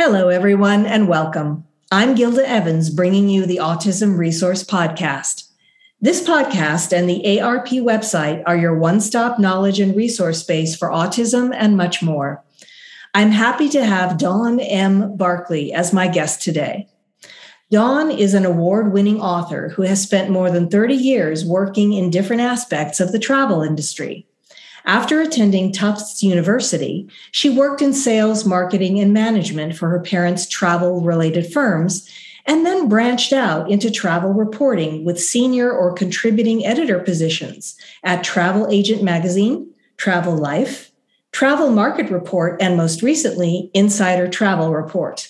Hello, everyone, and welcome. I'm Gilda Evans, bringing you the Autism Resource Podcast. This podcast and the ARP website are your one stop knowledge and resource base for autism and much more. I'm happy to have Dawn M. Barclay as my guest today. Dawn is an award winning author who has spent more than 30 years working in different aspects of the travel industry. After attending Tufts University, she worked in sales, marketing, and management for her parents' travel related firms, and then branched out into travel reporting with senior or contributing editor positions at Travel Agent Magazine, Travel Life, Travel Market Report, and most recently, Insider Travel Report.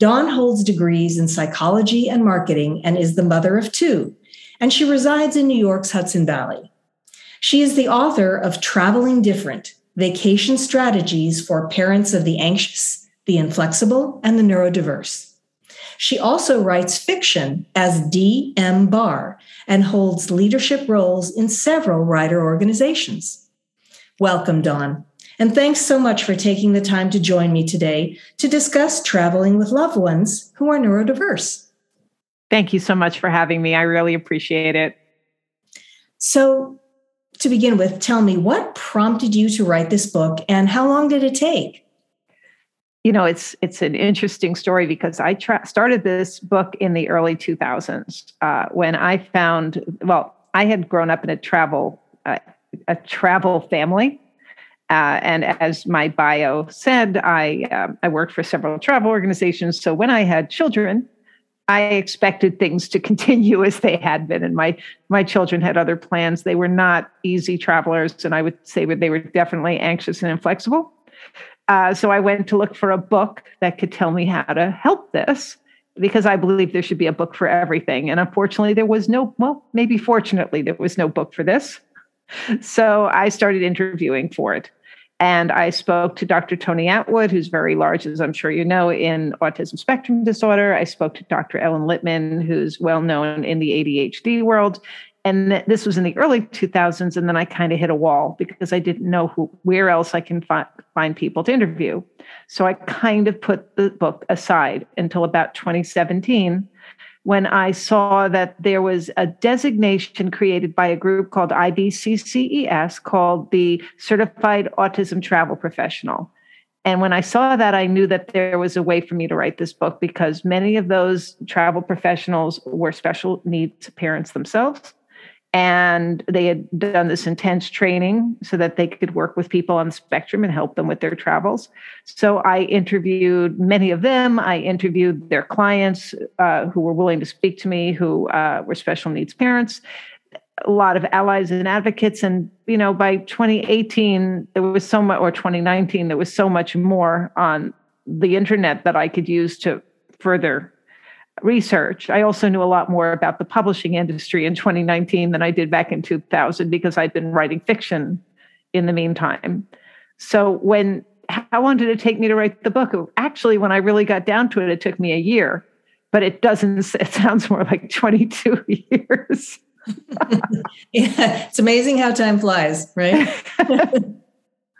Dawn holds degrees in psychology and marketing and is the mother of two, and she resides in New York's Hudson Valley. She is the author of Traveling Different Vacation Strategies for Parents of the Anxious, the Inflexible, and the Neurodiverse. She also writes fiction as D.M. Barr and holds leadership roles in several writer organizations. Welcome, Dawn. And thanks so much for taking the time to join me today to discuss traveling with loved ones who are neurodiverse. Thank you so much for having me. I really appreciate it. So, to begin with, tell me what prompted you to write this book and how long did it take? You know, it's it's an interesting story because I tra- started this book in the early 2000s uh, when I found well, I had grown up in a travel uh, a travel family, uh, and as my bio said, I uh, I worked for several travel organizations. So when I had children, I expected things to continue as they had been, and my my children had other plans. They were not easy travelers, and I would say they were definitely anxious and inflexible. Uh, so I went to look for a book that could tell me how to help this, because I believe there should be a book for everything. And unfortunately, there was no. Well, maybe fortunately, there was no book for this. So I started interviewing for it. And I spoke to Dr. Tony Attwood, who's very large, as I'm sure you know, in autism spectrum disorder. I spoke to Dr. Ellen Littman, who's well known in the ADHD world. And this was in the early 2000s. And then I kind of hit a wall because I didn't know who, where else I can fi- find people to interview. So I kind of put the book aside until about 2017 when I saw that there was a designation created by a group called IBCCES called the Certified Autism Travel Professional. And when I saw that, I knew that there was a way for me to write this book because many of those travel professionals were special needs parents themselves and they had done this intense training so that they could work with people on the spectrum and help them with their travels. So i interviewed many of them. I interviewed their clients uh, who were willing to speak to me who uh, were special needs parents a lot of allies and advocates. And you know by 2018 there was so much or 2019 there was so much more on the internet that i could use to further research. I also knew a lot more about the publishing industry in 2019 than I did back in 2000 because I'd been writing fiction in the meantime. So when how long did it take me to write the book? Actually, when I really got down to it, it took me a year, but it doesn't. It sounds more like 22 years. yeah, it's amazing how time flies, right?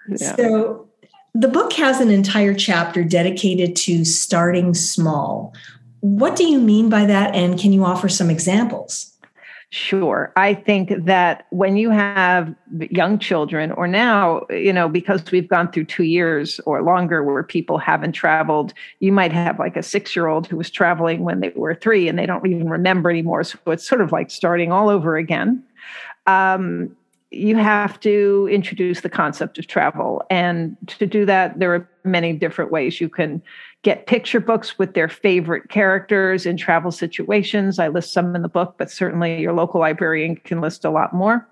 yeah. So the book has an entire chapter dedicated to starting small. What do you mean by that? And can you offer some examples? Sure. I think that when you have young children, or now, you know, because we've gone through two years or longer where people haven't traveled, you might have like a six year old who was traveling when they were three and they don't even remember anymore. So it's sort of like starting all over again. Um, you have to introduce the concept of travel. And to do that, there are many different ways. You can get picture books with their favorite characters in travel situations. I list some in the book, but certainly your local librarian can list a lot more.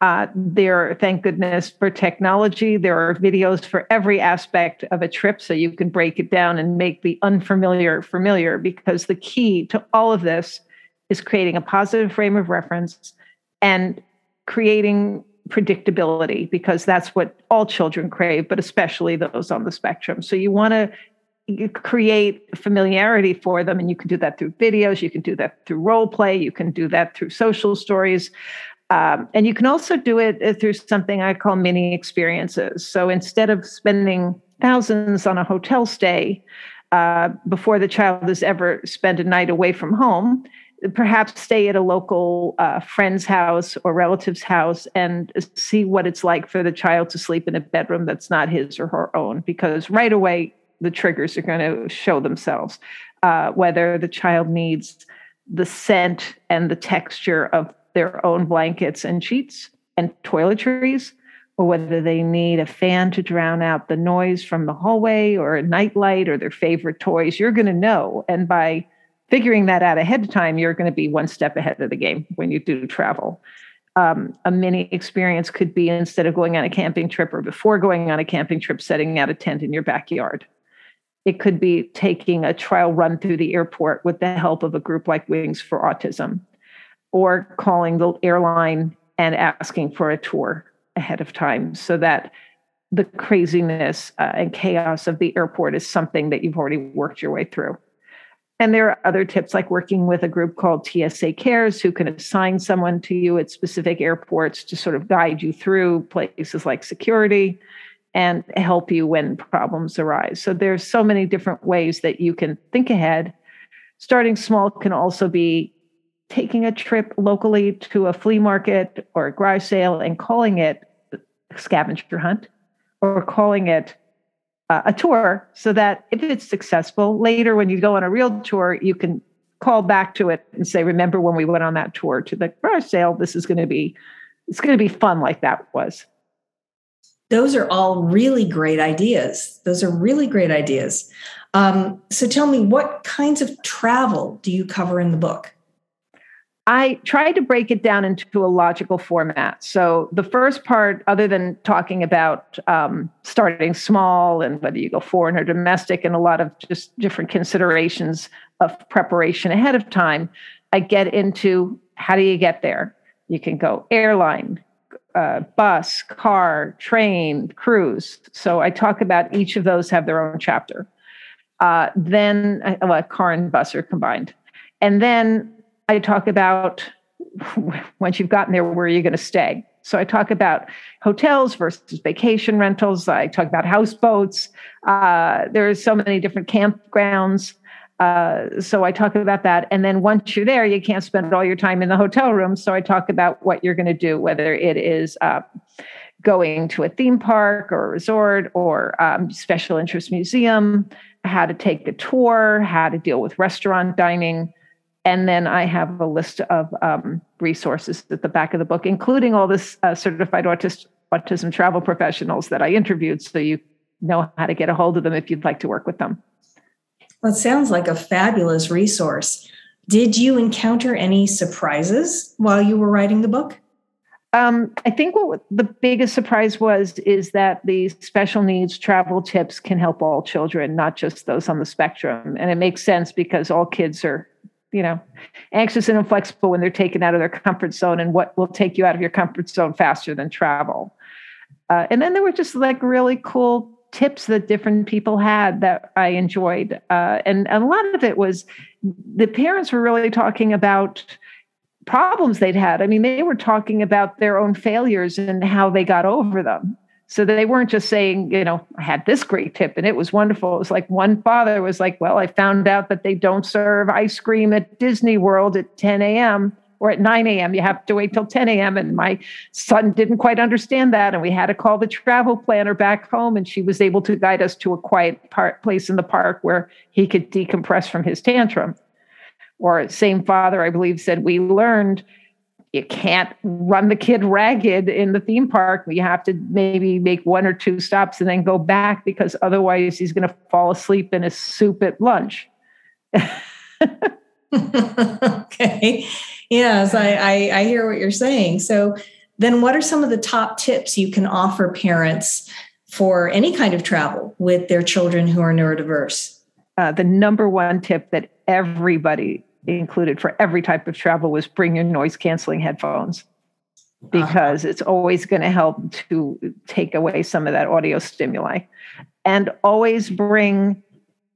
Uh, there, thank goodness for technology, there are videos for every aspect of a trip, so you can break it down and make the unfamiliar familiar. Because the key to all of this is creating a positive frame of reference and creating predictability because that's what all children crave, but especially those on the spectrum. So you want to create familiarity for them, and you can do that through videos, you can do that through role play, you can do that through social stories. Um, and you can also do it uh, through something I call mini experiences. So instead of spending thousands on a hotel stay, uh, before the child has ever spent a night away from home perhaps stay at a local uh, friend's house or relative's house and see what it's like for the child to sleep in a bedroom that's not his or her own because right away the triggers are going to show themselves uh, whether the child needs the scent and the texture of their own blankets and sheets and toiletries or whether they need a fan to drown out the noise from the hallway or a nightlight or their favorite toys you're going to know and by figuring that out ahead of time, you're going to be one step ahead of the game when you do travel. Um, a mini experience could be instead of going on a camping trip or before going on a camping trip, setting out a tent in your backyard. It could be taking a trial run through the airport with the help of a group like Wings for Autism, or calling the airline and asking for a tour ahead of time so that the craziness uh, and chaos of the airport is something that you've already worked your way through. And there are other tips like working with a group called TSA Cares who can assign someone to you at specific airports to sort of guide you through places like security and help you when problems arise. So there's so many different ways that you can think ahead. Starting small can also be taking a trip locally to a flea market or a garage sale and calling it a scavenger hunt or calling it uh, a tour so that if it's successful later when you go on a real tour you can call back to it and say remember when we went on that tour to the garage sale this is going to be it's going to be fun like that was those are all really great ideas those are really great ideas um, so tell me what kinds of travel do you cover in the book I tried to break it down into a logical format. So the first part, other than talking about um, starting small and whether you go foreign or domestic, and a lot of just different considerations of preparation ahead of time, I get into how do you get there? You can go airline, uh, bus, car, train, cruise. So I talk about each of those have their own chapter. Uh, then uh, well, car and bus are combined. And then I talk about once you've gotten there, where are you going to stay? So I talk about hotels versus vacation rentals. I talk about houseboats. Uh, there are so many different campgrounds. Uh, so I talk about that. And then once you're there, you can't spend all your time in the hotel room. So I talk about what you're going to do, whether it is uh, going to a theme park or a resort or um, special interest museum, how to take a tour, how to deal with restaurant dining. And then I have a list of um, resources at the back of the book, including all this uh, certified autist, autism travel professionals that I interviewed, so you know how to get a hold of them if you'd like to work with them. Well, it sounds like a fabulous resource. Did you encounter any surprises while you were writing the book? Um, I think what the biggest surprise was is that the special needs travel tips can help all children, not just those on the spectrum. And it makes sense because all kids are you know, anxious and inflexible when they're taken out of their comfort zone and what will take you out of your comfort zone faster than travel. Uh, and then there were just like really cool tips that different people had that I enjoyed. Uh, and, and a lot of it was the parents were really talking about problems they'd had. I mean, they were talking about their own failures and how they got over them. So they weren't just saying, you know, I had this great tip and it was wonderful. It was like one father was like, well, I found out that they don't serve ice cream at Disney World at 10 a.m. or at 9 a.m. You have to wait till 10 a.m. And my son didn't quite understand that. And we had to call the travel planner back home. And she was able to guide us to a quiet place in the park where he could decompress from his tantrum. Or same father, I believe, said, we learned you can't run the kid ragged in the theme park. You have to maybe make one or two stops and then go back because otherwise he's going to fall asleep in his soup at lunch. okay. Yes, I, I, I hear what you're saying. So then what are some of the top tips you can offer parents for any kind of travel with their children who are neurodiverse? Uh, the number one tip that everybody included for every type of travel was bring your noise canceling headphones uh-huh. because uh-huh. it's always going to help to take away some of that audio stimuli and always bring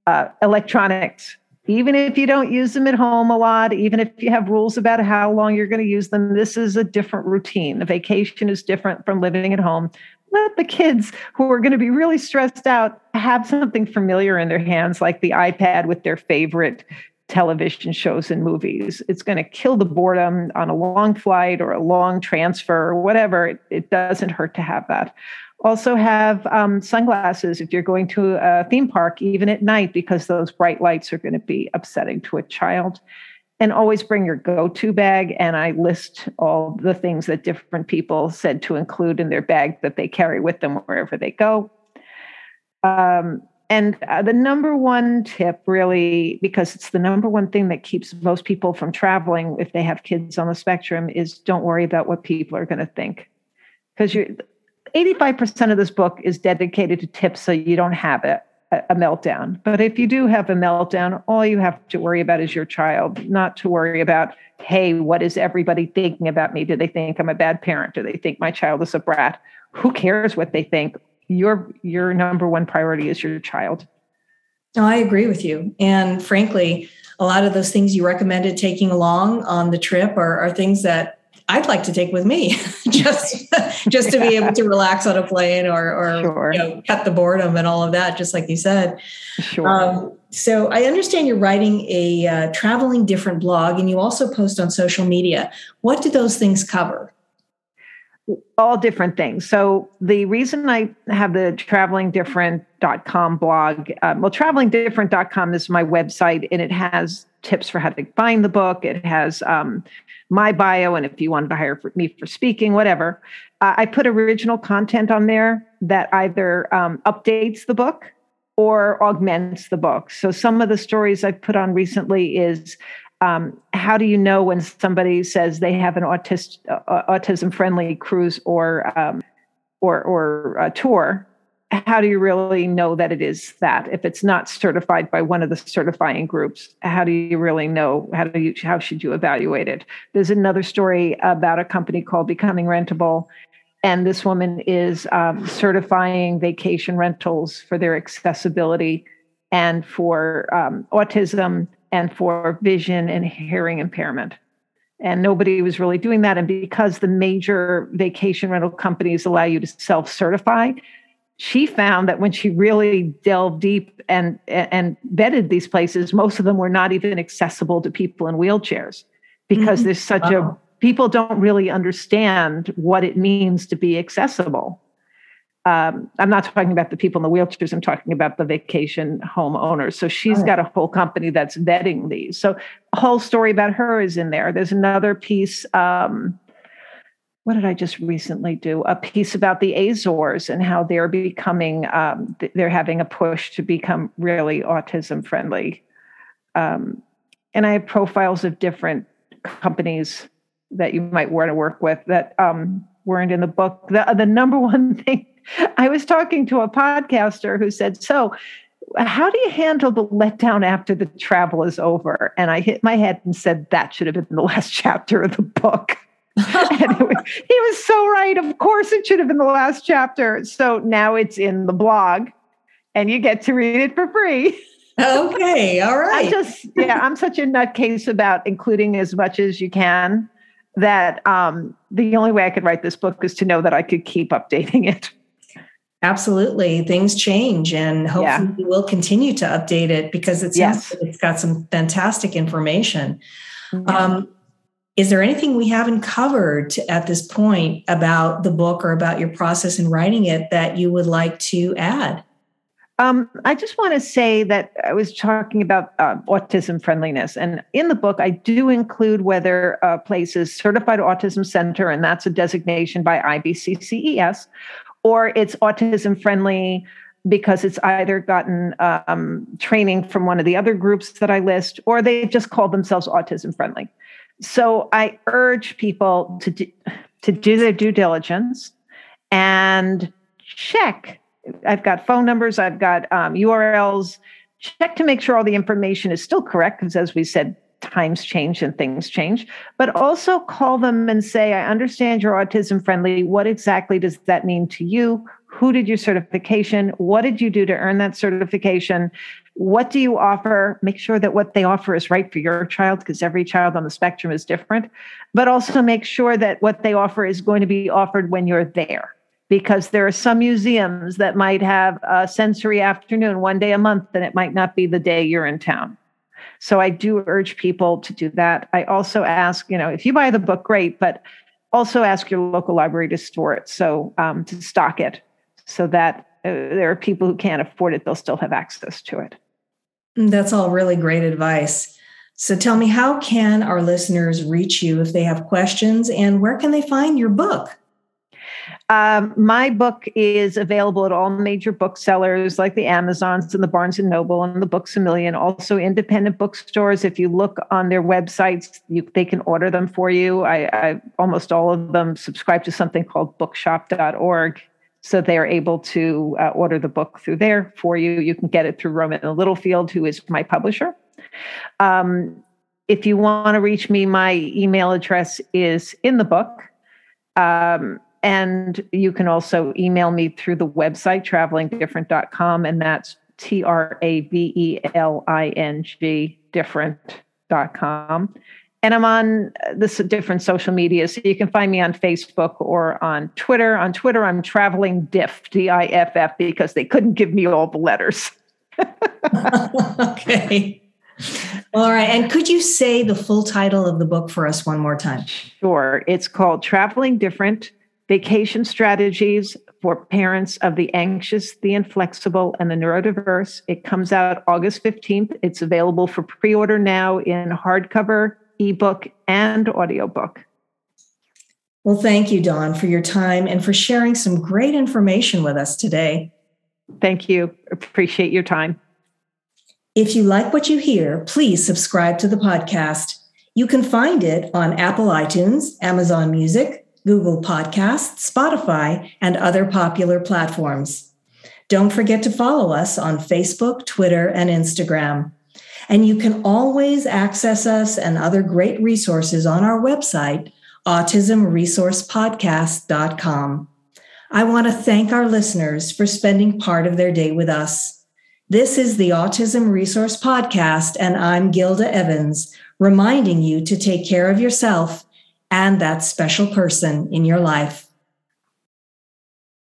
uh, electronics even if you don't use them at home a lot even if you have rules about how long you're going to use them this is a different routine the vacation is different from living at home let the kids who are going to be really stressed out have something familiar in their hands, like the iPad with their favorite television shows and movies. It's going to kill the boredom on a long flight or a long transfer or whatever. It, it doesn't hurt to have that. Also, have um, sunglasses if you're going to a theme park, even at night, because those bright lights are going to be upsetting to a child. And always bring your go-to bag and i list all the things that different people said to include in their bag that they carry with them wherever they go. Um, and uh, the number one tip really because it's the number one thing that keeps most people from traveling if they have kids on the spectrum is don't worry about what people are going to think. Because you're 85% of this book is dedicated to tips so you don't have it a meltdown. But if you do have a meltdown, all you have to worry about is your child, not to worry about, hey, what is everybody thinking about me? Do they think I'm a bad parent? Do they think my child is a brat? Who cares what they think? Your your number one priority is your child. No, I agree with you. And frankly, a lot of those things you recommended taking along on the trip are, are things that I'd like to take with me, just just to be able to relax on a plane or or sure. you know, cut the boredom and all of that, just like you said. Sure. Um, so I understand you're writing a uh, traveling different blog, and you also post on social media. What do those things cover? All different things. So the reason I have the travelingdifferent.com blog, um, well, travelingdifferent.com is my website and it has tips for how to find the book. It has um, my bio, and if you wanted to hire for me for speaking, whatever. Uh, I put original content on there that either um, updates the book or augments the book. So some of the stories I've put on recently is um, how do you know when somebody says they have an autist, uh, autism friendly cruise or um, or or uh, tour? How do you really know that it is that if it's not certified by one of the certifying groups? How do you really know? How do you how should you evaluate it? There's another story about a company called Becoming Rentable, and this woman is um, certifying vacation rentals for their accessibility and for um, autism and for vision and hearing impairment. And nobody was really doing that. And because the major vacation rental companies allow you to self certify, she found that when she really delved deep and, and vetted these places, most of them were not even accessible to people in wheelchairs because mm-hmm. there's such wow. a people don't really understand what it means to be accessible um, I'm not talking about the people in the wheelchairs. I'm talking about the vacation home owners. So she's oh. got a whole company that's vetting these. So a whole story about her is in there. There's another piece. Um, what did I just recently do? A piece about the Azores and how they're becoming, um, they're having a push to become really autism friendly. Um, and I have profiles of different companies that you might want to work with that um, weren't in the book. The, the number one thing I was talking to a podcaster who said, So, how do you handle the letdown after the travel is over? And I hit my head and said, That should have been the last chapter of the book. was, he was so right. Of course, it should have been the last chapter. So now it's in the blog, and you get to read it for free. Okay, all right. I just, yeah, I'm such a nutcase about including as much as you can that um, the only way I could write this book is to know that I could keep updating it. Absolutely. Things change and hopefully yeah. we will continue to update it because it yes. it's got some fantastic information. Um, is there anything we haven't covered at this point about the book or about your process in writing it that you would like to add? Um, I just want to say that I was talking about uh, autism friendliness. And in the book, I do include whether a place is certified autism center, and that's a designation by IBCCES, or it's autism friendly because it's either gotten um, training from one of the other groups that I list, or they just call themselves autism friendly. So I urge people to do, to do their due diligence and check. I've got phone numbers, I've got um, URLs. Check to make sure all the information is still correct, because as we said, times change and things change, but also call them and say, I understand you're autism friendly. What exactly does that mean to you? Who did your certification? What did you do to earn that certification? What do you offer? Make sure that what they offer is right for your child because every child on the spectrum is different, but also make sure that what they offer is going to be offered when you're there. because there are some museums that might have a sensory afternoon one day a month and it might not be the day you're in town. So I do urge people to do that. I also ask, you know, if you buy the book, great, but also ask your local library to store it, so um, to stock it, so that uh, there are people who can't afford it, they'll still have access to it. That's all really great advice. So tell me, how can our listeners reach you if they have questions, and where can they find your book? Um, my book is available at all major booksellers like the Amazons and the Barnes and Noble and the Books a Million. Also, independent bookstores. If you look on their websites, you, they can order them for you. I, I almost all of them subscribe to something called Bookshop.org, so they are able to uh, order the book through there for you. You can get it through Rowman Littlefield, who is my publisher. Um, if you want to reach me, my email address is in the book. Um, and you can also email me through the website, travelingdifferent.com, and that's T R A V E L I N G different.com. And I'm on this different social media. So you can find me on Facebook or on Twitter. On Twitter, I'm traveling diff, D I F F, because they couldn't give me all the letters. okay. All right. And could you say the full title of the book for us one more time? Sure. It's called Traveling Different Vacation Strategies for Parents of the Anxious, the Inflexible, and the Neurodiverse. It comes out August 15th. It's available for pre order now in hardcover, ebook, and audiobook. Well, thank you, Dawn, for your time and for sharing some great information with us today. Thank you. Appreciate your time. If you like what you hear, please subscribe to the podcast. You can find it on Apple iTunes, Amazon Music, Google Podcasts, Spotify, and other popular platforms. Don't forget to follow us on Facebook, Twitter, and Instagram. And you can always access us and other great resources on our website, autismresourcepodcast.com. I want to thank our listeners for spending part of their day with us. This is the Autism Resource Podcast, and I'm Gilda Evans, reminding you to take care of yourself and that special person in your life.